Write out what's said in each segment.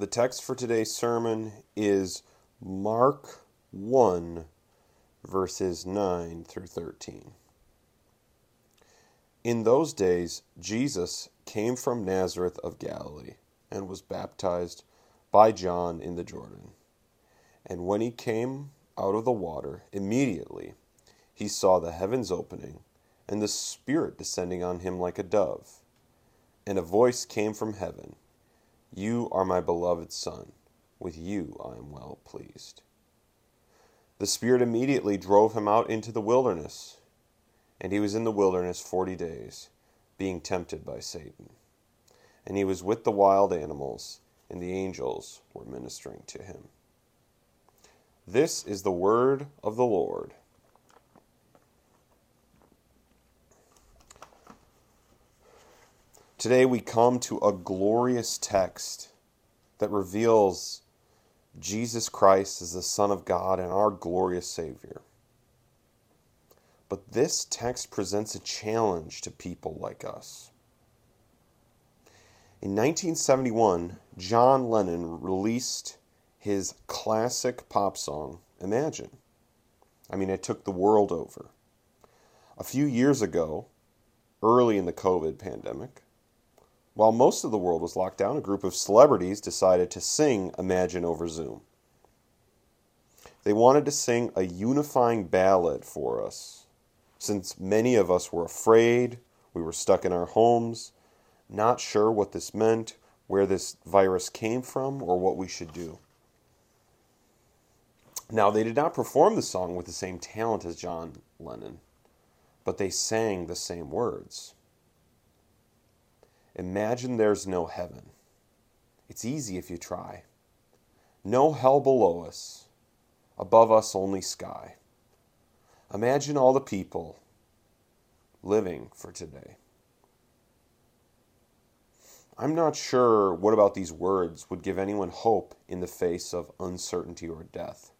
The text for today's sermon is Mark 1, verses 9 through 13. In those days, Jesus came from Nazareth of Galilee and was baptized by John in the Jordan. And when he came out of the water, immediately he saw the heavens opening and the Spirit descending on him like a dove. And a voice came from heaven You are my beloved Son, with you I am well pleased. The Spirit immediately drove him out into the wilderness, and he was in the wilderness forty days, being tempted by Satan. And he was with the wild animals, and the angels were ministering to him. This is the word of the Lord. Today we come to a glorious text that reveals Jesus Christ as the Son of God and our glorious Savior. But this text presents a challenge to people like us. In 1971, John Lennon released his classic pop song, Imagine. I mean, it took the world over. A few years ago, early in the COVID pandemic, while most of the world was locked down, a group of celebrities decided to sing Imagine over Zoom. They wanted to sing a unifying ballad for us, since many of us were afraid, we were stuck in our homes, not sure what this meant, where this virus came from, or what we should do. Now, they did not perform the song with the same talent as John Lennon, but they sang the same words. Imagine there's no heaven. It's easy if you try. No hell below us, above us only sky. Imagine all the people living for today. I'm not sure what about these words would give anyone hope in the face of uncertainty or death.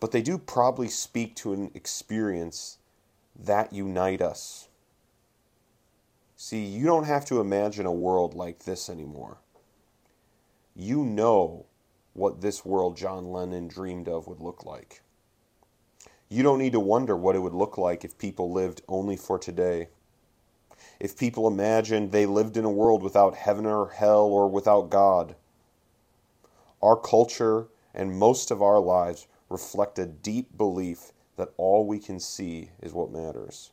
But they do probably speak to an experience that unite us See, you don't have to imagine a world like this anymore. You know what this world John Lennon dreamed of would look like. You don't need to wonder what it would look like if people lived only for today. If people imagined they lived in a world without heaven or hell or without God. Our culture and most of our lives reflect a deep belief that all we can see is what matters.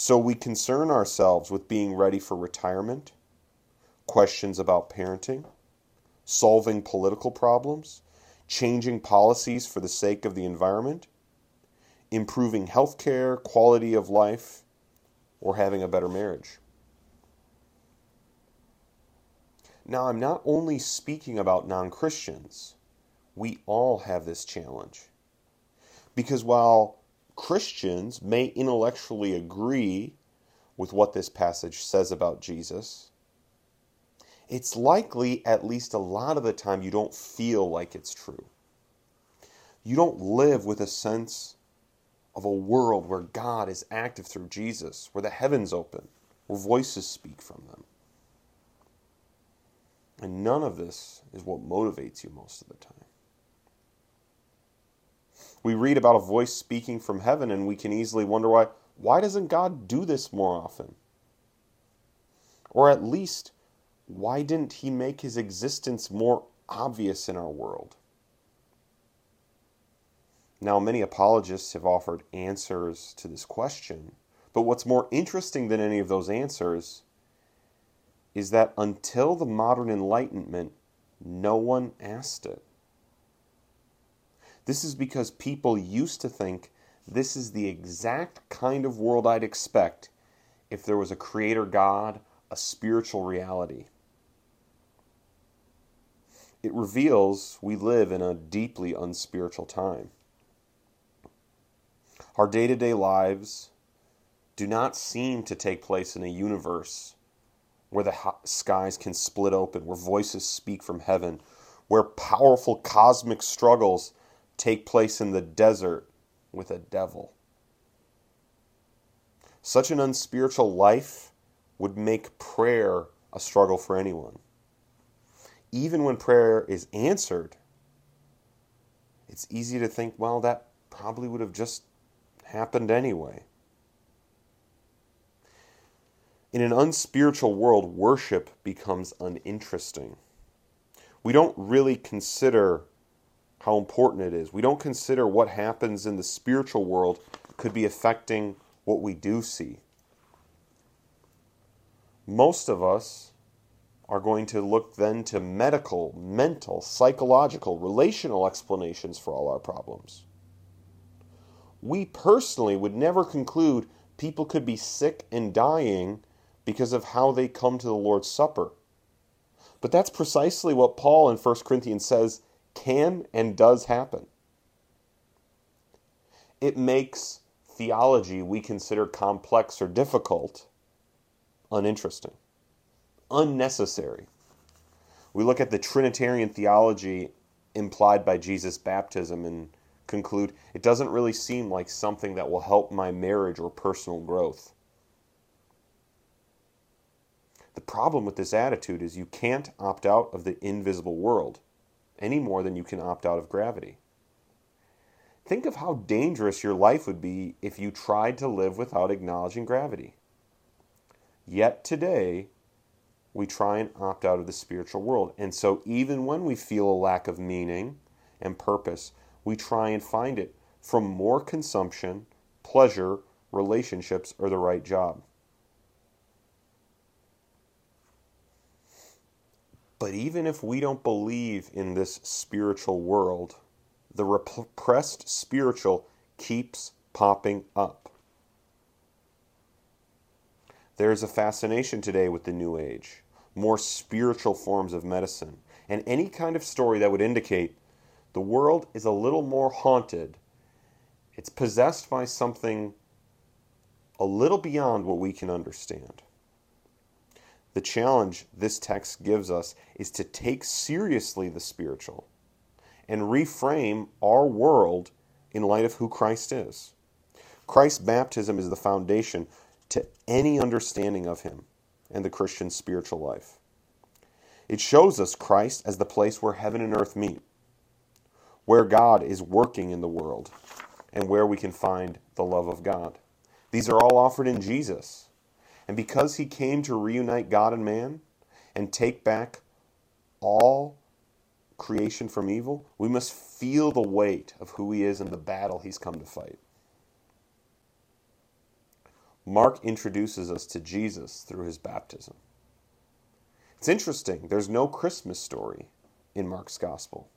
So we concern ourselves with being ready for retirement, questions about parenting, solving political problems, changing policies for the sake of the environment, improving health care, quality of life, or having a better marriage. Now, I'm not only speaking about non Christians, we all have this challenge. Because while Christians may intellectually agree with what this passage says about Jesus, it's likely, at least a lot of the time, you don't feel like it's true. You don't live with a sense of a world where God is active through Jesus, where the heavens open, where voices speak from them. And none of this is what motivates you most of the time. We read about a voice speaking from heaven and we can easily wonder why why doesn't God do this more often? Or at least why didn't he make his existence more obvious in our world? Now, many apologists have offered answers to this question, but what's more interesting than any of those answers is that until the modern Enlightenment, no one asked it. This is because people used to think this is the exact kind of world I'd expect if there was a creator God, a spiritual reality. It reveals we live in a deeply unspiritual time. Our day to day lives do not seem to take place in a universe where the skies can split open, where voices speak from heaven, where powerful cosmic struggles take place in the desert with a devil. Such an unspiritual life would make prayer a struggle for anyone. even when prayer is answered, it's easy to think, well, that probably would have just happened anyway. In an unspiritual world, worship becomes uninteresting. We don't really consider how important it is. We don't consider what happens in the spiritual world could be affecting what we do see. Most of us are going to look then to medical, mental, psychological, relational explanations for all our problems. We personally would never conclude people could be sick and dying because of how they come to the Lord's Supper. But that's precisely what Paul in 1 Corinthians says can and does happen. It makes theology we consider complex or difficult uninteresting, unnecessary. We look at the Trinitarian theology implied by Jesus' baptism and conclude it doesn't really seem like something that will help my marriage or personal growth. The problem with this attitude is you can't opt out of the invisible world any more than you can opt out of gravity. Think of how dangerous your life would be if you tried to live without acknowledging gravity. Yet today, we try and opt out of the spiritual world. And so, even when we feel a lack of meaning and purpose, we try and find it from more consumption, pleasure, relationships, or the right job. But even if we don't believe in this spiritual world, the repressed spiritual keeps popping up. There is a fascination today with the New Age, more spiritual forms of medicine, and any kind of story that would indicate the world is a little more haunted. It's possessed by something a little beyond what we can understand. The challenge this text gives us is to take seriously the spiritual and reframe our world in light of who Christ is. Christ's baptism is the foundation to any understanding of Him and the Christian spiritual life. It shows us Christ as the place where heaven and earth meet, where God is working in the world, and where we can find the love of God. These are all offered in Jesus. And because he came to reunite God and man and take back all creation from evil, we must feel the weight of who he is and the battle he's come to fight. Mark introduces us to Jesus through his baptism. It's interesting, there's no Christmas story in Mark's gospel.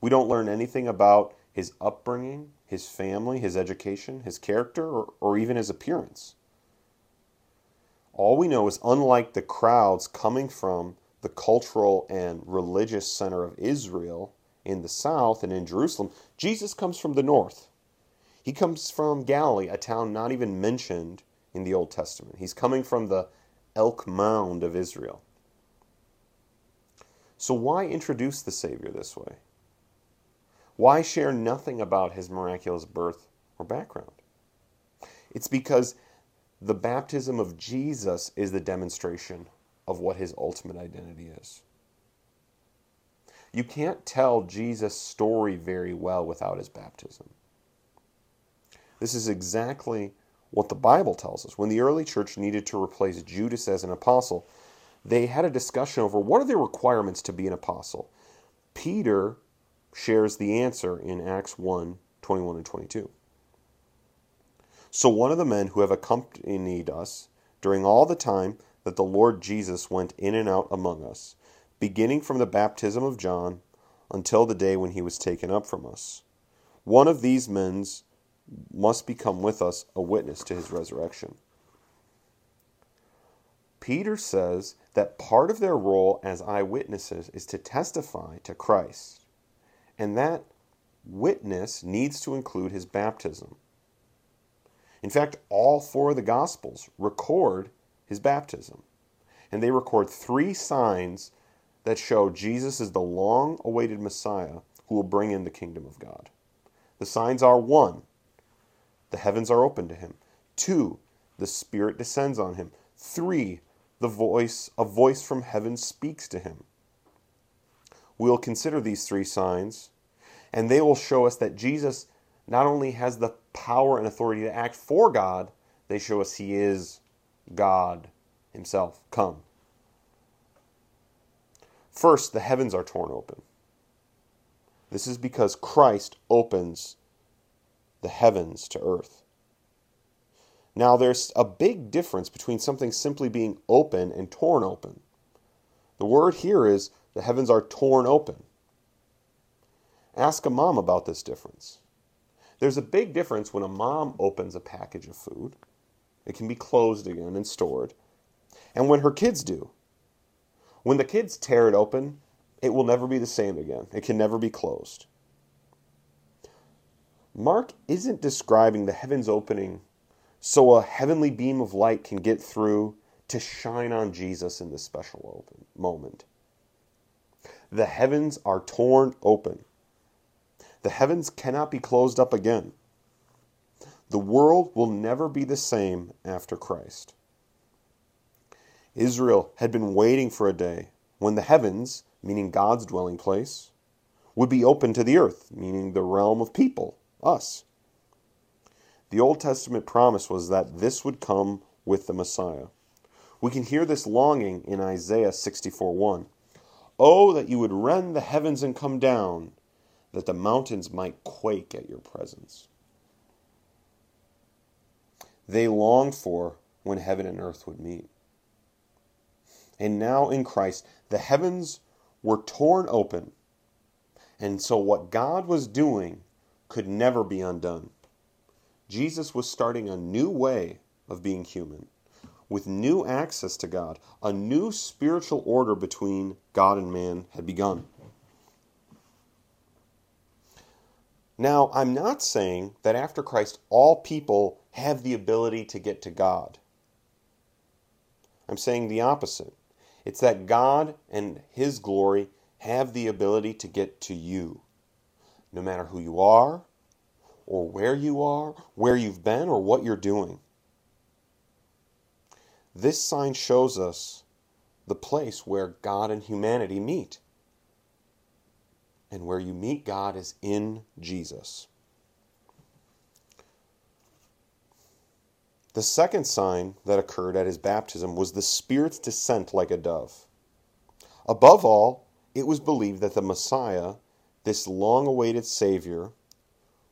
We don't learn anything about his upbringing, his family, his education, his character, or, or even his appearance. All we know is, unlike the crowds coming from the cultural and religious center of Israel in the south and in Jerusalem, Jesus comes from the north. He comes from Galilee, a town not even mentioned in the Old Testament. He's coming from the Elk Mound of Israel. So, why introduce the Savior this way? Why share nothing about his miraculous birth or background? It's because the baptism of Jesus is the demonstration of what his ultimate identity is. You can't tell Jesus' story very well without his baptism. This is exactly what the Bible tells us. When the early church needed to replace Judas as an apostle, they had a discussion over what are the requirements to be an apostle. Peter shares the answer in Acts 1 21 and 22. So one of the men who have accompanied us during all the time that the Lord Jesus went in and out among us, beginning from the baptism of John until the day when he was taken up from us. One of these men must become with us a witness to his resurrection. Peter says that part of their role as eyewitnesses is to testify to Christ, and that witness needs to include his baptism. In fact, all four of the Gospels record his baptism. And they record three signs that show Jesus is the long awaited Messiah who will bring in the kingdom of God. The signs are one, the heavens are open to him. Two, the Spirit descends on him. Three, the voice, a voice from heaven speaks to him. we will consider these three signs, and they will show us that Jesus not only has the power and authority to act for God, they show us he is God himself. Come. First, the heavens are torn open. This is because Christ opens the heavens to earth. Now, there's a big difference between something simply being open and torn open. The word here is the heavens are torn open. Ask a mom about this difference. There's a big difference when a mom opens a package of food, it can be closed again and stored, and when her kids do. When the kids tear it open, it will never be the same again. It can never be closed. Mark isn't describing the heavens opening so a heavenly beam of light can get through to shine on Jesus in this special open moment. The heavens are torn open. The heavens cannot be closed up again. The world will never be the same after Christ. Israel had been waiting for a day when the heavens, meaning God's dwelling place, would be open to the earth, meaning the realm of people, us. The Old Testament promise was that this would come with the Messiah. We can hear this longing in Isaiah 64 1. Oh, that you would rend the heavens and come down, that the mountains might quake at your presence. They longed for when heaven and earth would meet. And now in Christ, the heavens were torn open. And so what God was doing could never be undone. Jesus was starting a new way of being human with new access to God. A new spiritual order between God and man had begun. Now, I'm not saying that after Christ, all people have the ability to get to God. I'm saying the opposite. It's that God and His glory have the ability to get to you, no matter who you are, or where you are, where you've been, or what you're doing. This sign shows us the place where God and humanity meet. And where you meet God is in Jesus. The second sign that occurred at his baptism was the Spirit's descent like a dove. Above all, it was believed that the Messiah, this long awaited Savior,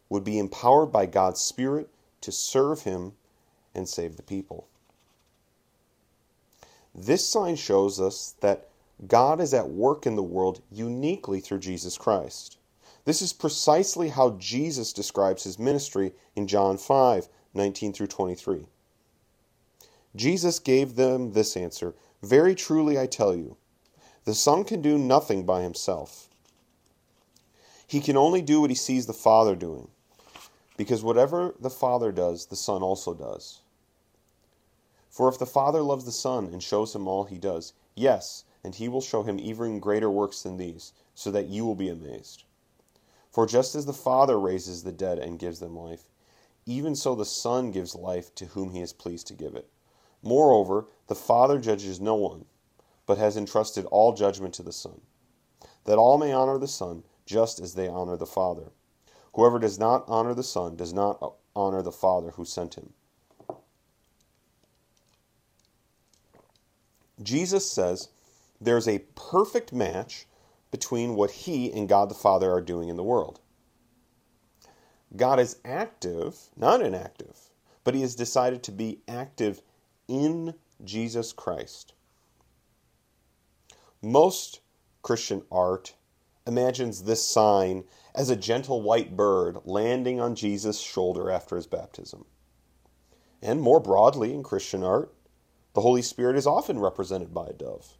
would be empowered by God's Spirit to serve him and save the people. This sign shows us that God is at work in the world uniquely through Jesus Christ. This is precisely how Jesus describes his ministry in John 5 19 through 23. Jesus gave them this answer Very truly I tell you, the Son can do nothing by himself. He can only do what he sees the Father doing, because whatever the Father does, the Son also does. For if the Father loves the Son and shows him all he does, yes, and he will show him even greater works than these, so that you will be amazed. For just as the Father raises the dead and gives them life, even so the Son gives life to whom he is pleased to give it. Moreover, the Father judges no one, but has entrusted all judgment to the Son, that all may honor the Son just as they honor the Father. Whoever does not honor the Son does not honor the Father who sent him. Jesus says there's a perfect match between what he and God the Father are doing in the world. God is active, not inactive, but he has decided to be active in Jesus Christ. Most Christian art imagines this sign as a gentle white bird landing on Jesus' shoulder after his baptism. And more broadly in Christian art, the Holy Spirit is often represented by a dove.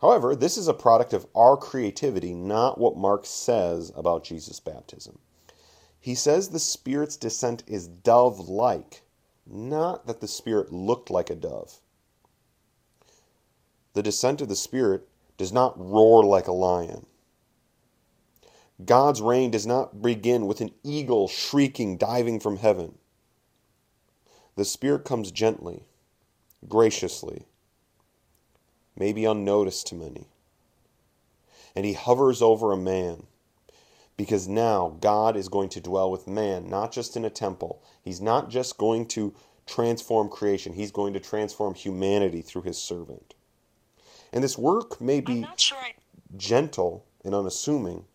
However, this is a product of our creativity, not what Mark says about Jesus' baptism. He says the Spirit's descent is dove like, not that the Spirit looked like a dove. The descent of the Spirit does not roar like a lion. God's reign does not begin with an eagle shrieking, diving from heaven. The Spirit comes gently, graciously, maybe unnoticed to many. and he hovers over a man. Because now God is going to dwell with man, not just in a temple. He's not just going to transform creation, he's going to transform humanity through his servant. And this work may be sure I... gentle and unassuming.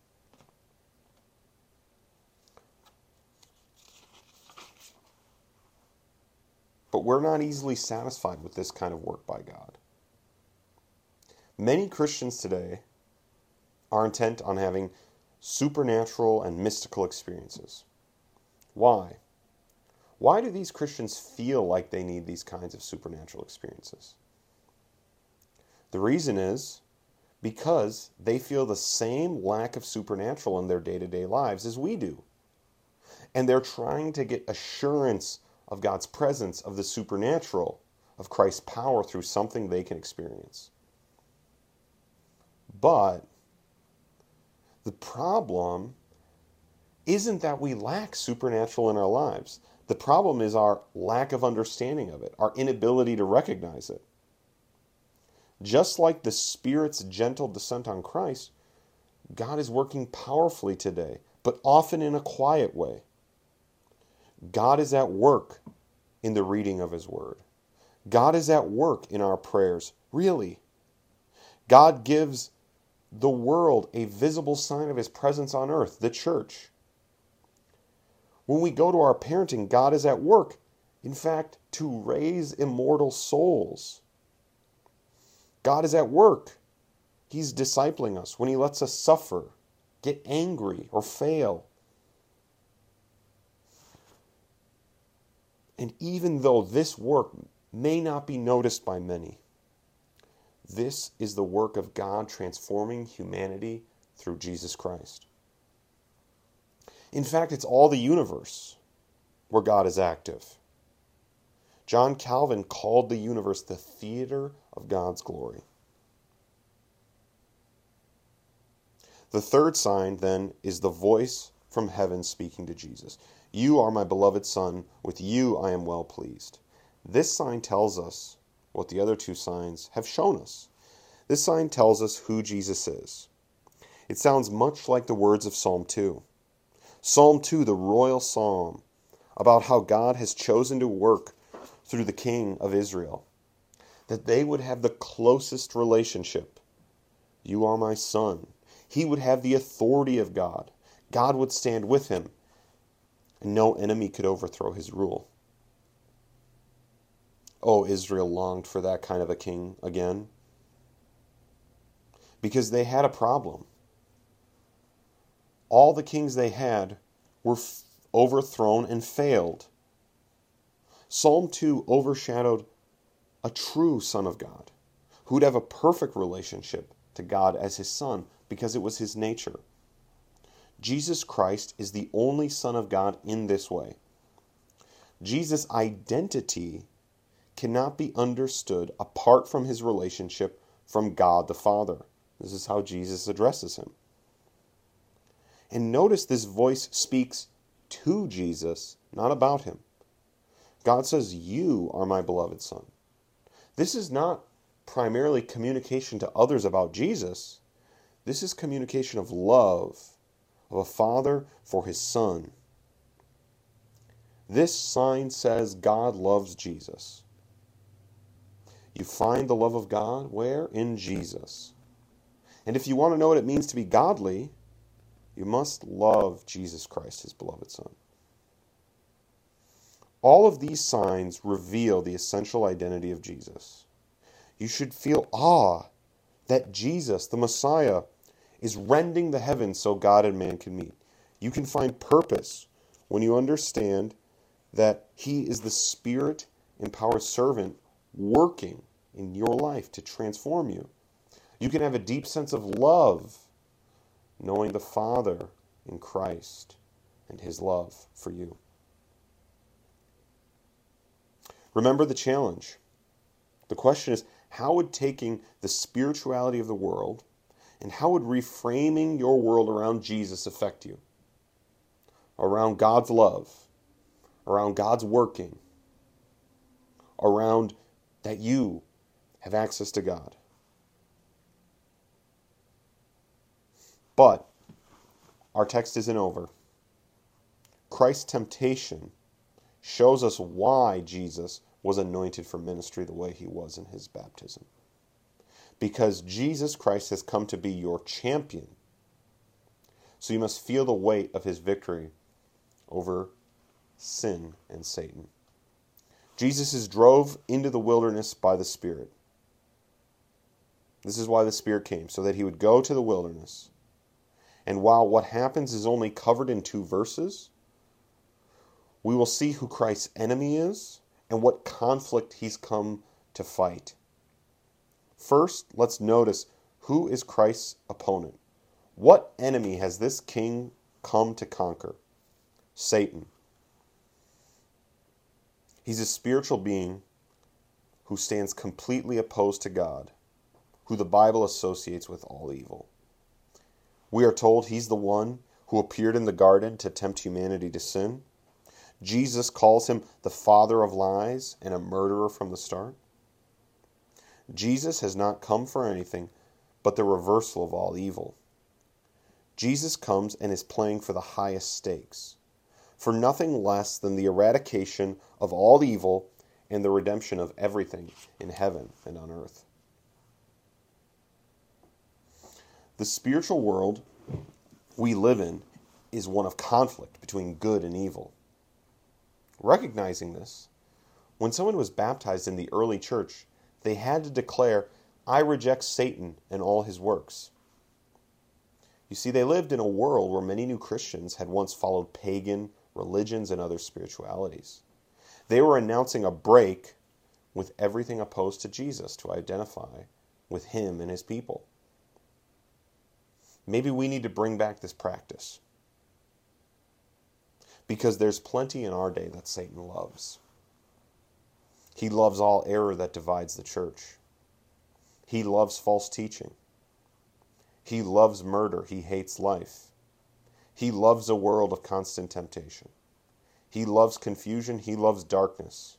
But we're not easily satisfied with this kind of work by God. Many Christians today are intent on having supernatural and mystical experiences. Why? Why do these Christians feel like they need these kinds of supernatural experiences? The reason is because they feel the same lack of supernatural in their day to day lives as we do. And they're trying to get assurance of God's presence, of the supernatural, of Christ's power through something they can experience. But the problem isn't that we lack supernatural in our lives. The problem is our lack of understanding of it, our inability to recognize it. Just like the Spirit's gentle descent on Christ, God is working powerfully today, but often in a quiet way. God is at work in the reading of His Word. God is at work in our prayers, really. God gives the world a visible sign of his presence on earth, the church. When we go to our parenting, God is at work, in fact, to raise immortal souls. God is at work. He's discipling us when He lets us suffer, get angry, or fail. And even though this work may not be noticed by many, this is the work of God transforming humanity through Jesus Christ. In fact, it's all the universe where God is active. John Calvin called the universe the theater of God's glory. The third sign, then, is the voice from heaven speaking to Jesus. You are my beloved Son, with you I am well pleased. This sign tells us what the other two signs have shown us. This sign tells us who Jesus is. It sounds much like the words of Psalm 2. Psalm 2, the royal psalm about how God has chosen to work through the king of Israel, that they would have the closest relationship. You are my son. He would have the authority of God. God would stand with him, and no enemy could overthrow his rule. Oh, Israel longed for that kind of a king again because they had a problem. All the kings they had were f- overthrown and failed. Psalm 2 overshadowed a true Son of God who'd have a perfect relationship to God as his Son because it was his nature. Jesus Christ is the only Son of God in this way. Jesus' identity cannot be understood apart from his relationship from God the Father. This is how Jesus addresses him. And notice this voice speaks to Jesus, not about him. God says, You are my beloved Son. This is not primarily communication to others about Jesus. This is communication of love of a father for his son. This sign says God loves Jesus. You find the love of God where? In Jesus. And if you want to know what it means to be godly, you must love Jesus Christ, his beloved Son. All of these signs reveal the essential identity of Jesus. You should feel awe that Jesus, the Messiah, is rending the heavens so God and man can meet. You can find purpose when you understand that He is the Spirit empowered servant working in your life to transform you. You can have a deep sense of love knowing the Father in Christ and his love for you. Remember the challenge. The question is how would taking the spirituality of the world and how would reframing your world around Jesus affect you? Around God's love, around God's working, around that you have access to God. But our text isn't over. Christ's temptation shows us why Jesus was anointed for ministry the way he was in his baptism. Because Jesus Christ has come to be your champion. So you must feel the weight of his victory over sin and Satan. Jesus is drove into the wilderness by the Spirit. This is why the Spirit came, so that he would go to the wilderness. And while what happens is only covered in two verses, we will see who Christ's enemy is and what conflict he's come to fight. First, let's notice who is Christ's opponent. What enemy has this king come to conquer? Satan. He's a spiritual being who stands completely opposed to God, who the Bible associates with all evil. We are told he's the one who appeared in the garden to tempt humanity to sin. Jesus calls him the father of lies and a murderer from the start. Jesus has not come for anything but the reversal of all evil. Jesus comes and is playing for the highest stakes for nothing less than the eradication of all evil and the redemption of everything in heaven and on earth. The spiritual world we live in is one of conflict between good and evil. Recognizing this, when someone was baptized in the early church, they had to declare, I reject Satan and all his works. You see, they lived in a world where many new Christians had once followed pagan religions, and other spiritualities. They were announcing a break with everything opposed to Jesus to identify with him and his people. Maybe we need to bring back this practice. Because there's plenty in our day that Satan loves. He loves all error that divides the church. He loves false teaching. He loves murder. He hates life. He loves a world of constant temptation. He loves confusion. He loves darkness.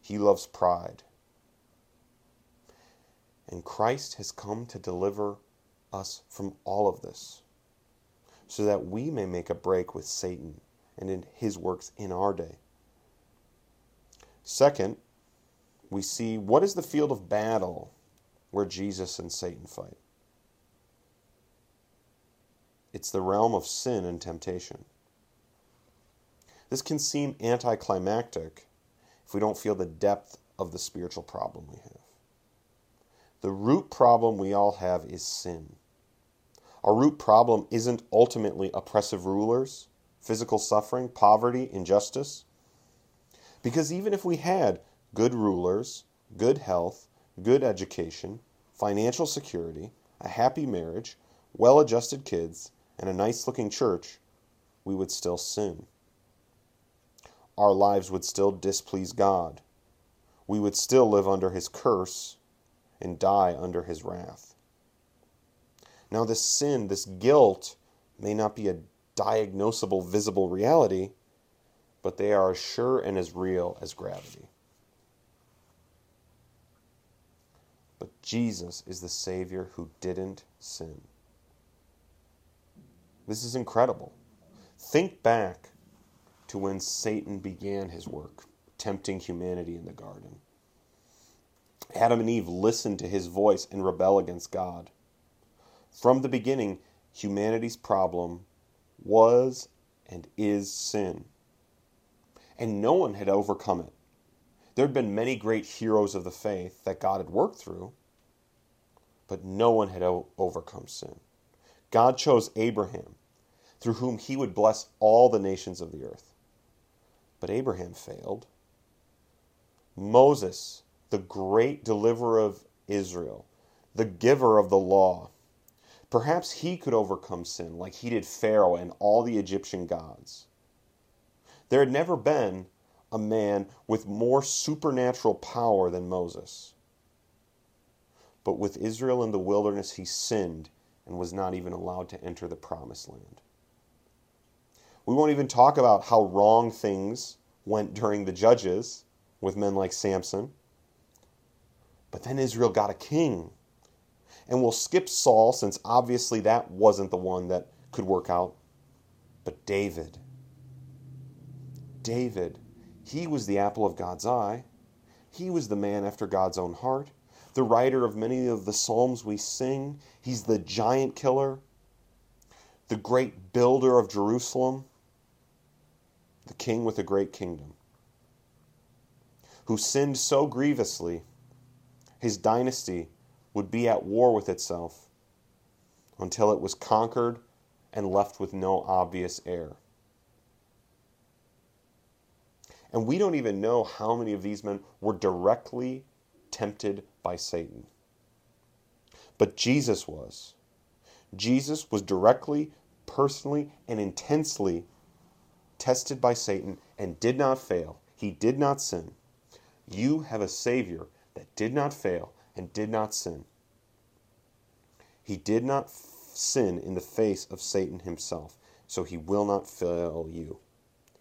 He loves pride. And Christ has come to deliver us from all of this so that we may make a break with Satan and in his works in our day. Second, we see what is the field of battle where Jesus and Satan fight? It's the realm of sin and temptation. This can seem anticlimactic if we don't feel the depth of the spiritual problem we have. The root problem we all have is sin. Our root problem isn't ultimately oppressive rulers, physical suffering, poverty, injustice. Because even if we had good rulers, good health, good education, financial security, a happy marriage, well adjusted kids, and a nice looking church, we would still sin. Our lives would still displease God. We would still live under His curse and die under His wrath. Now, this sin, this guilt, may not be a diagnosable, visible reality, but they are as sure and as real as gravity. But Jesus is the Savior who didn't sin. This is incredible. Think back to when Satan began his work, tempting humanity in the garden. Adam and Eve listened to his voice and rebel against God. From the beginning, humanity's problem was and is sin. And no one had overcome it. There had been many great heroes of the faith that God had worked through, but no one had overcome sin. God chose Abraham, through whom he would bless all the nations of the earth. But Abraham failed. Moses, the great deliverer of Israel, the giver of the law, perhaps he could overcome sin like he did Pharaoh and all the Egyptian gods. There had never been a man with more supernatural power than Moses. But with Israel in the wilderness, he sinned and was not even allowed to enter the promised land. We won't even talk about how wrong things went during the judges with men like Samson. But then Israel got a king. And we'll skip Saul since obviously that wasn't the one that could work out. But David. David, he was the apple of God's eye. He was the man after God's own heart, the writer of many of the psalms we sing. He's the giant killer, the great builder of Jerusalem, the king with a great kingdom, who sinned so grievously his dynasty would be at war with itself until it was conquered and left with no obvious heir. And we don't even know how many of these men were directly tempted by Satan. But Jesus was. Jesus was directly, personally, and intensely tested by Satan and did not fail. He did not sin. You have a Savior that did not fail and did not sin. He did not sin in the face of Satan himself, so he will not fail you.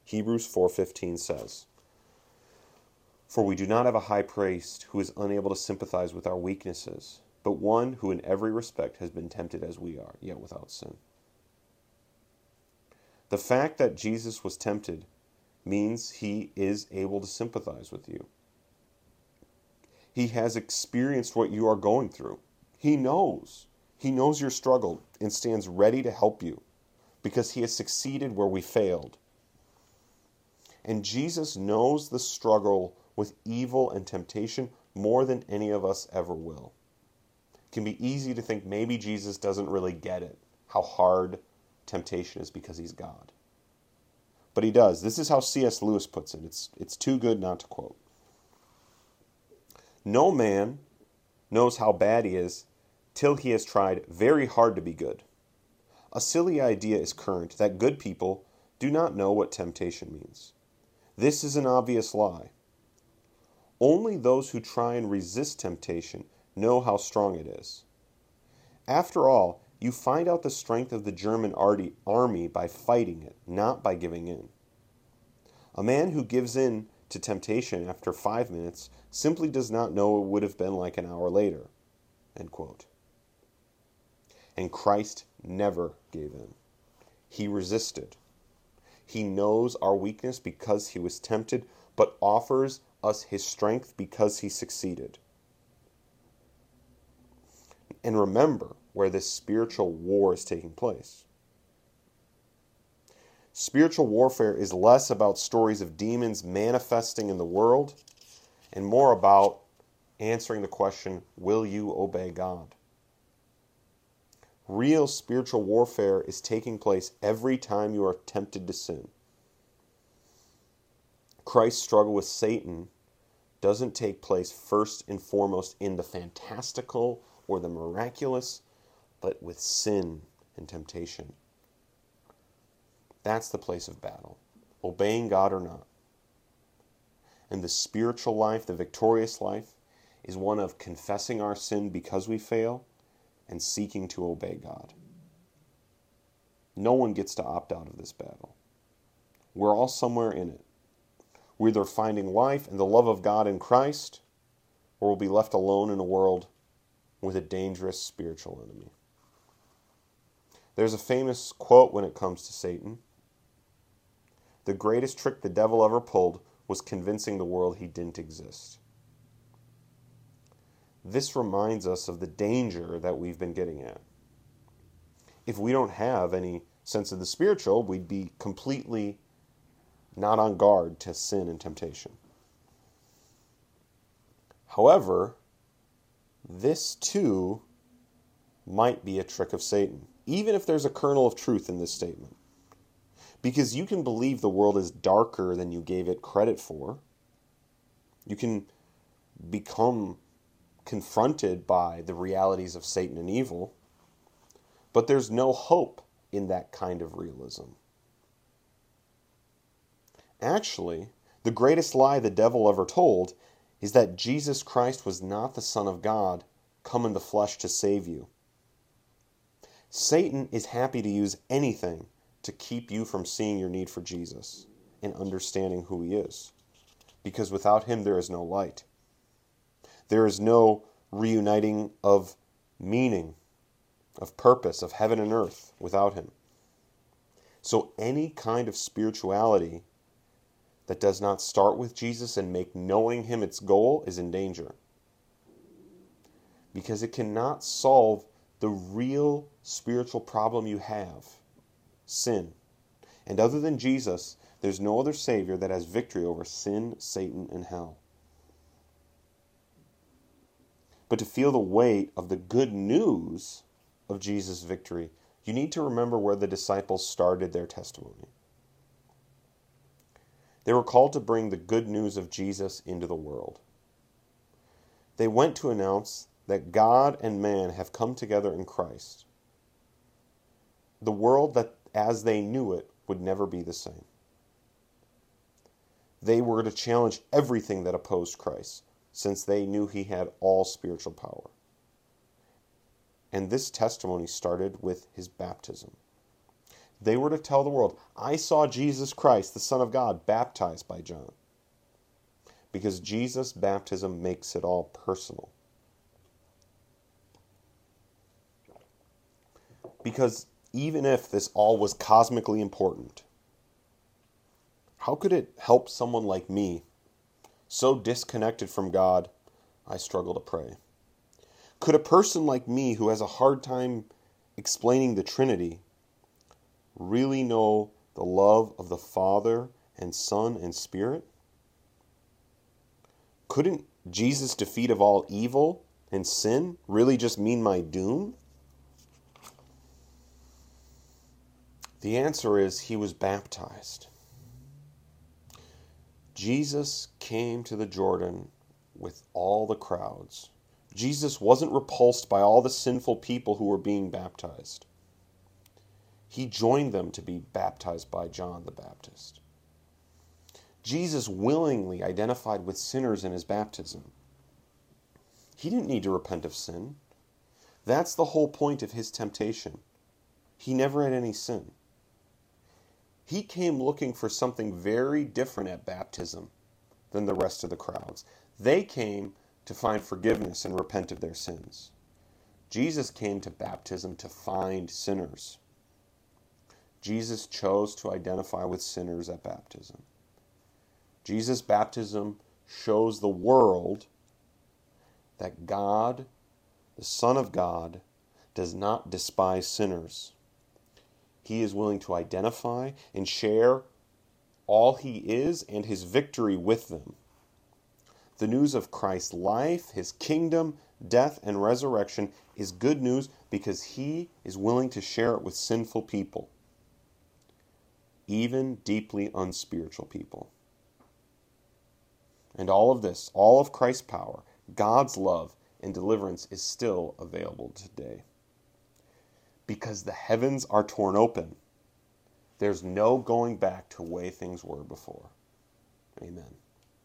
Hebrews 4:15 says, "For we do not have a high priest who is unable to sympathize with our weaknesses, but one who in every respect has been tempted as we are, yet without sin." The fact that Jesus was tempted means he is able to sympathize with you. He has experienced what you are going through. He knows. He knows your struggle and stands ready to help you because he has succeeded where we failed. And Jesus knows the struggle with evil and temptation more than any of us ever will. It can be easy to think maybe Jesus doesn't really get it, how hard temptation is because he's God. But he does. This is how C.S. Lewis puts it. It's, it's too good not to quote. No man knows how bad he is till he has tried very hard to be good. A silly idea is current that good people do not know what temptation means. This is an obvious lie. Only those who try and resist temptation know how strong it is. After all, you find out the strength of the German army by fighting it, not by giving in. A man who gives in to temptation after five minutes simply does not know it would have been like an hour later. And Christ never gave in. He resisted. He knows our weakness because he was tempted, but offers us his strength because he succeeded. And remember where this spiritual war is taking place. Spiritual warfare is less about stories of demons manifesting in the world and more about answering the question Will you obey God? Real spiritual warfare is taking place every time you are tempted to sin. Christ's struggle with Satan doesn't take place first and foremost in the fantastical or the miraculous, but with sin and temptation. That's the place of battle, obeying God or not. And the spiritual life, the victorious life, is one of confessing our sin because we fail and seeking to obey God. No one gets to opt out of this battle. We're all somewhere in it. We're either finding life and the love of God in Christ, or we'll be left alone in a world with a dangerous spiritual enemy. There's a famous quote when it comes to Satan the greatest trick the devil ever pulled was convincing the world he didn't exist. This reminds us of the danger that we've been getting at. If we don't have any sense of the spiritual, we'd be completely not on guard to sin and temptation. However, this too might be a trick of Satan, even if there's a kernel of truth in this statement. Because you can believe the world is darker than you gave it credit for. You can become confronted by the realities of Satan and evil. But there's no hope in that kind of realism. Actually, the greatest lie the devil ever told is that Jesus Christ was not the Son of God come in the flesh to save you. Satan is happy to use anything to keep you from seeing your need for Jesus and understanding who He is. Because without Him, there is no light. There is no reuniting of meaning, of purpose, of heaven and earth without Him. So, any kind of spirituality that does not start with Jesus and make knowing Him its goal is in danger. Because it cannot solve the real spiritual problem you have sin. And other than Jesus, there's no other Savior that has victory over sin, Satan, and hell. But to feel the weight of the good news of Jesus' victory, you need to remember where the disciples started their testimony. They were called to bring the good news of Jesus into the world. They went to announce that God and man have come together in Christ. The world that as they knew it would never be the same. They were to challenge everything that opposed Christ, since they knew he had all spiritual power. And this testimony started with his baptism. They were to tell the world, I saw Jesus Christ, the Son of God, baptized by John. Because Jesus' baptism makes it all personal. Because even if this all was cosmically important, how could it help someone like me, so disconnected from God, I struggle to pray? Could a person like me who has a hard time explaining the Trinity really know the love of the Father and Son and Spirit? Couldn't Jesus' defeat of all evil and sin really just mean my doom? The answer is he was baptized. Jesus came to the Jordan with all the crowds. Jesus wasn't repulsed by all the sinful people who were being baptized he joined them to be baptized by John the Baptist. Jesus willingly identified with sinners in his baptism. He didn't need to repent of sin. That's the whole point of his temptation. He never had any sin. He came looking for something very different at baptism than the rest of the crowds. They came to find forgiveness and repent of their sins. Jesus came to baptism to find sinners. Jesus chose to identify with sinners at baptism. Jesus' baptism shows the world that God, the Son of God, does not despise sinners. He is willing to identify and share all he is and his victory with them. The news of Christ's life, his kingdom, death, and resurrection is good news because he is willing to share it with sinful people even deeply unspiritual people. And all of this, all of Christ's power, God's love, and deliverance is still available today. Because the heavens are torn open, there's no going back to the way things were before. Amen.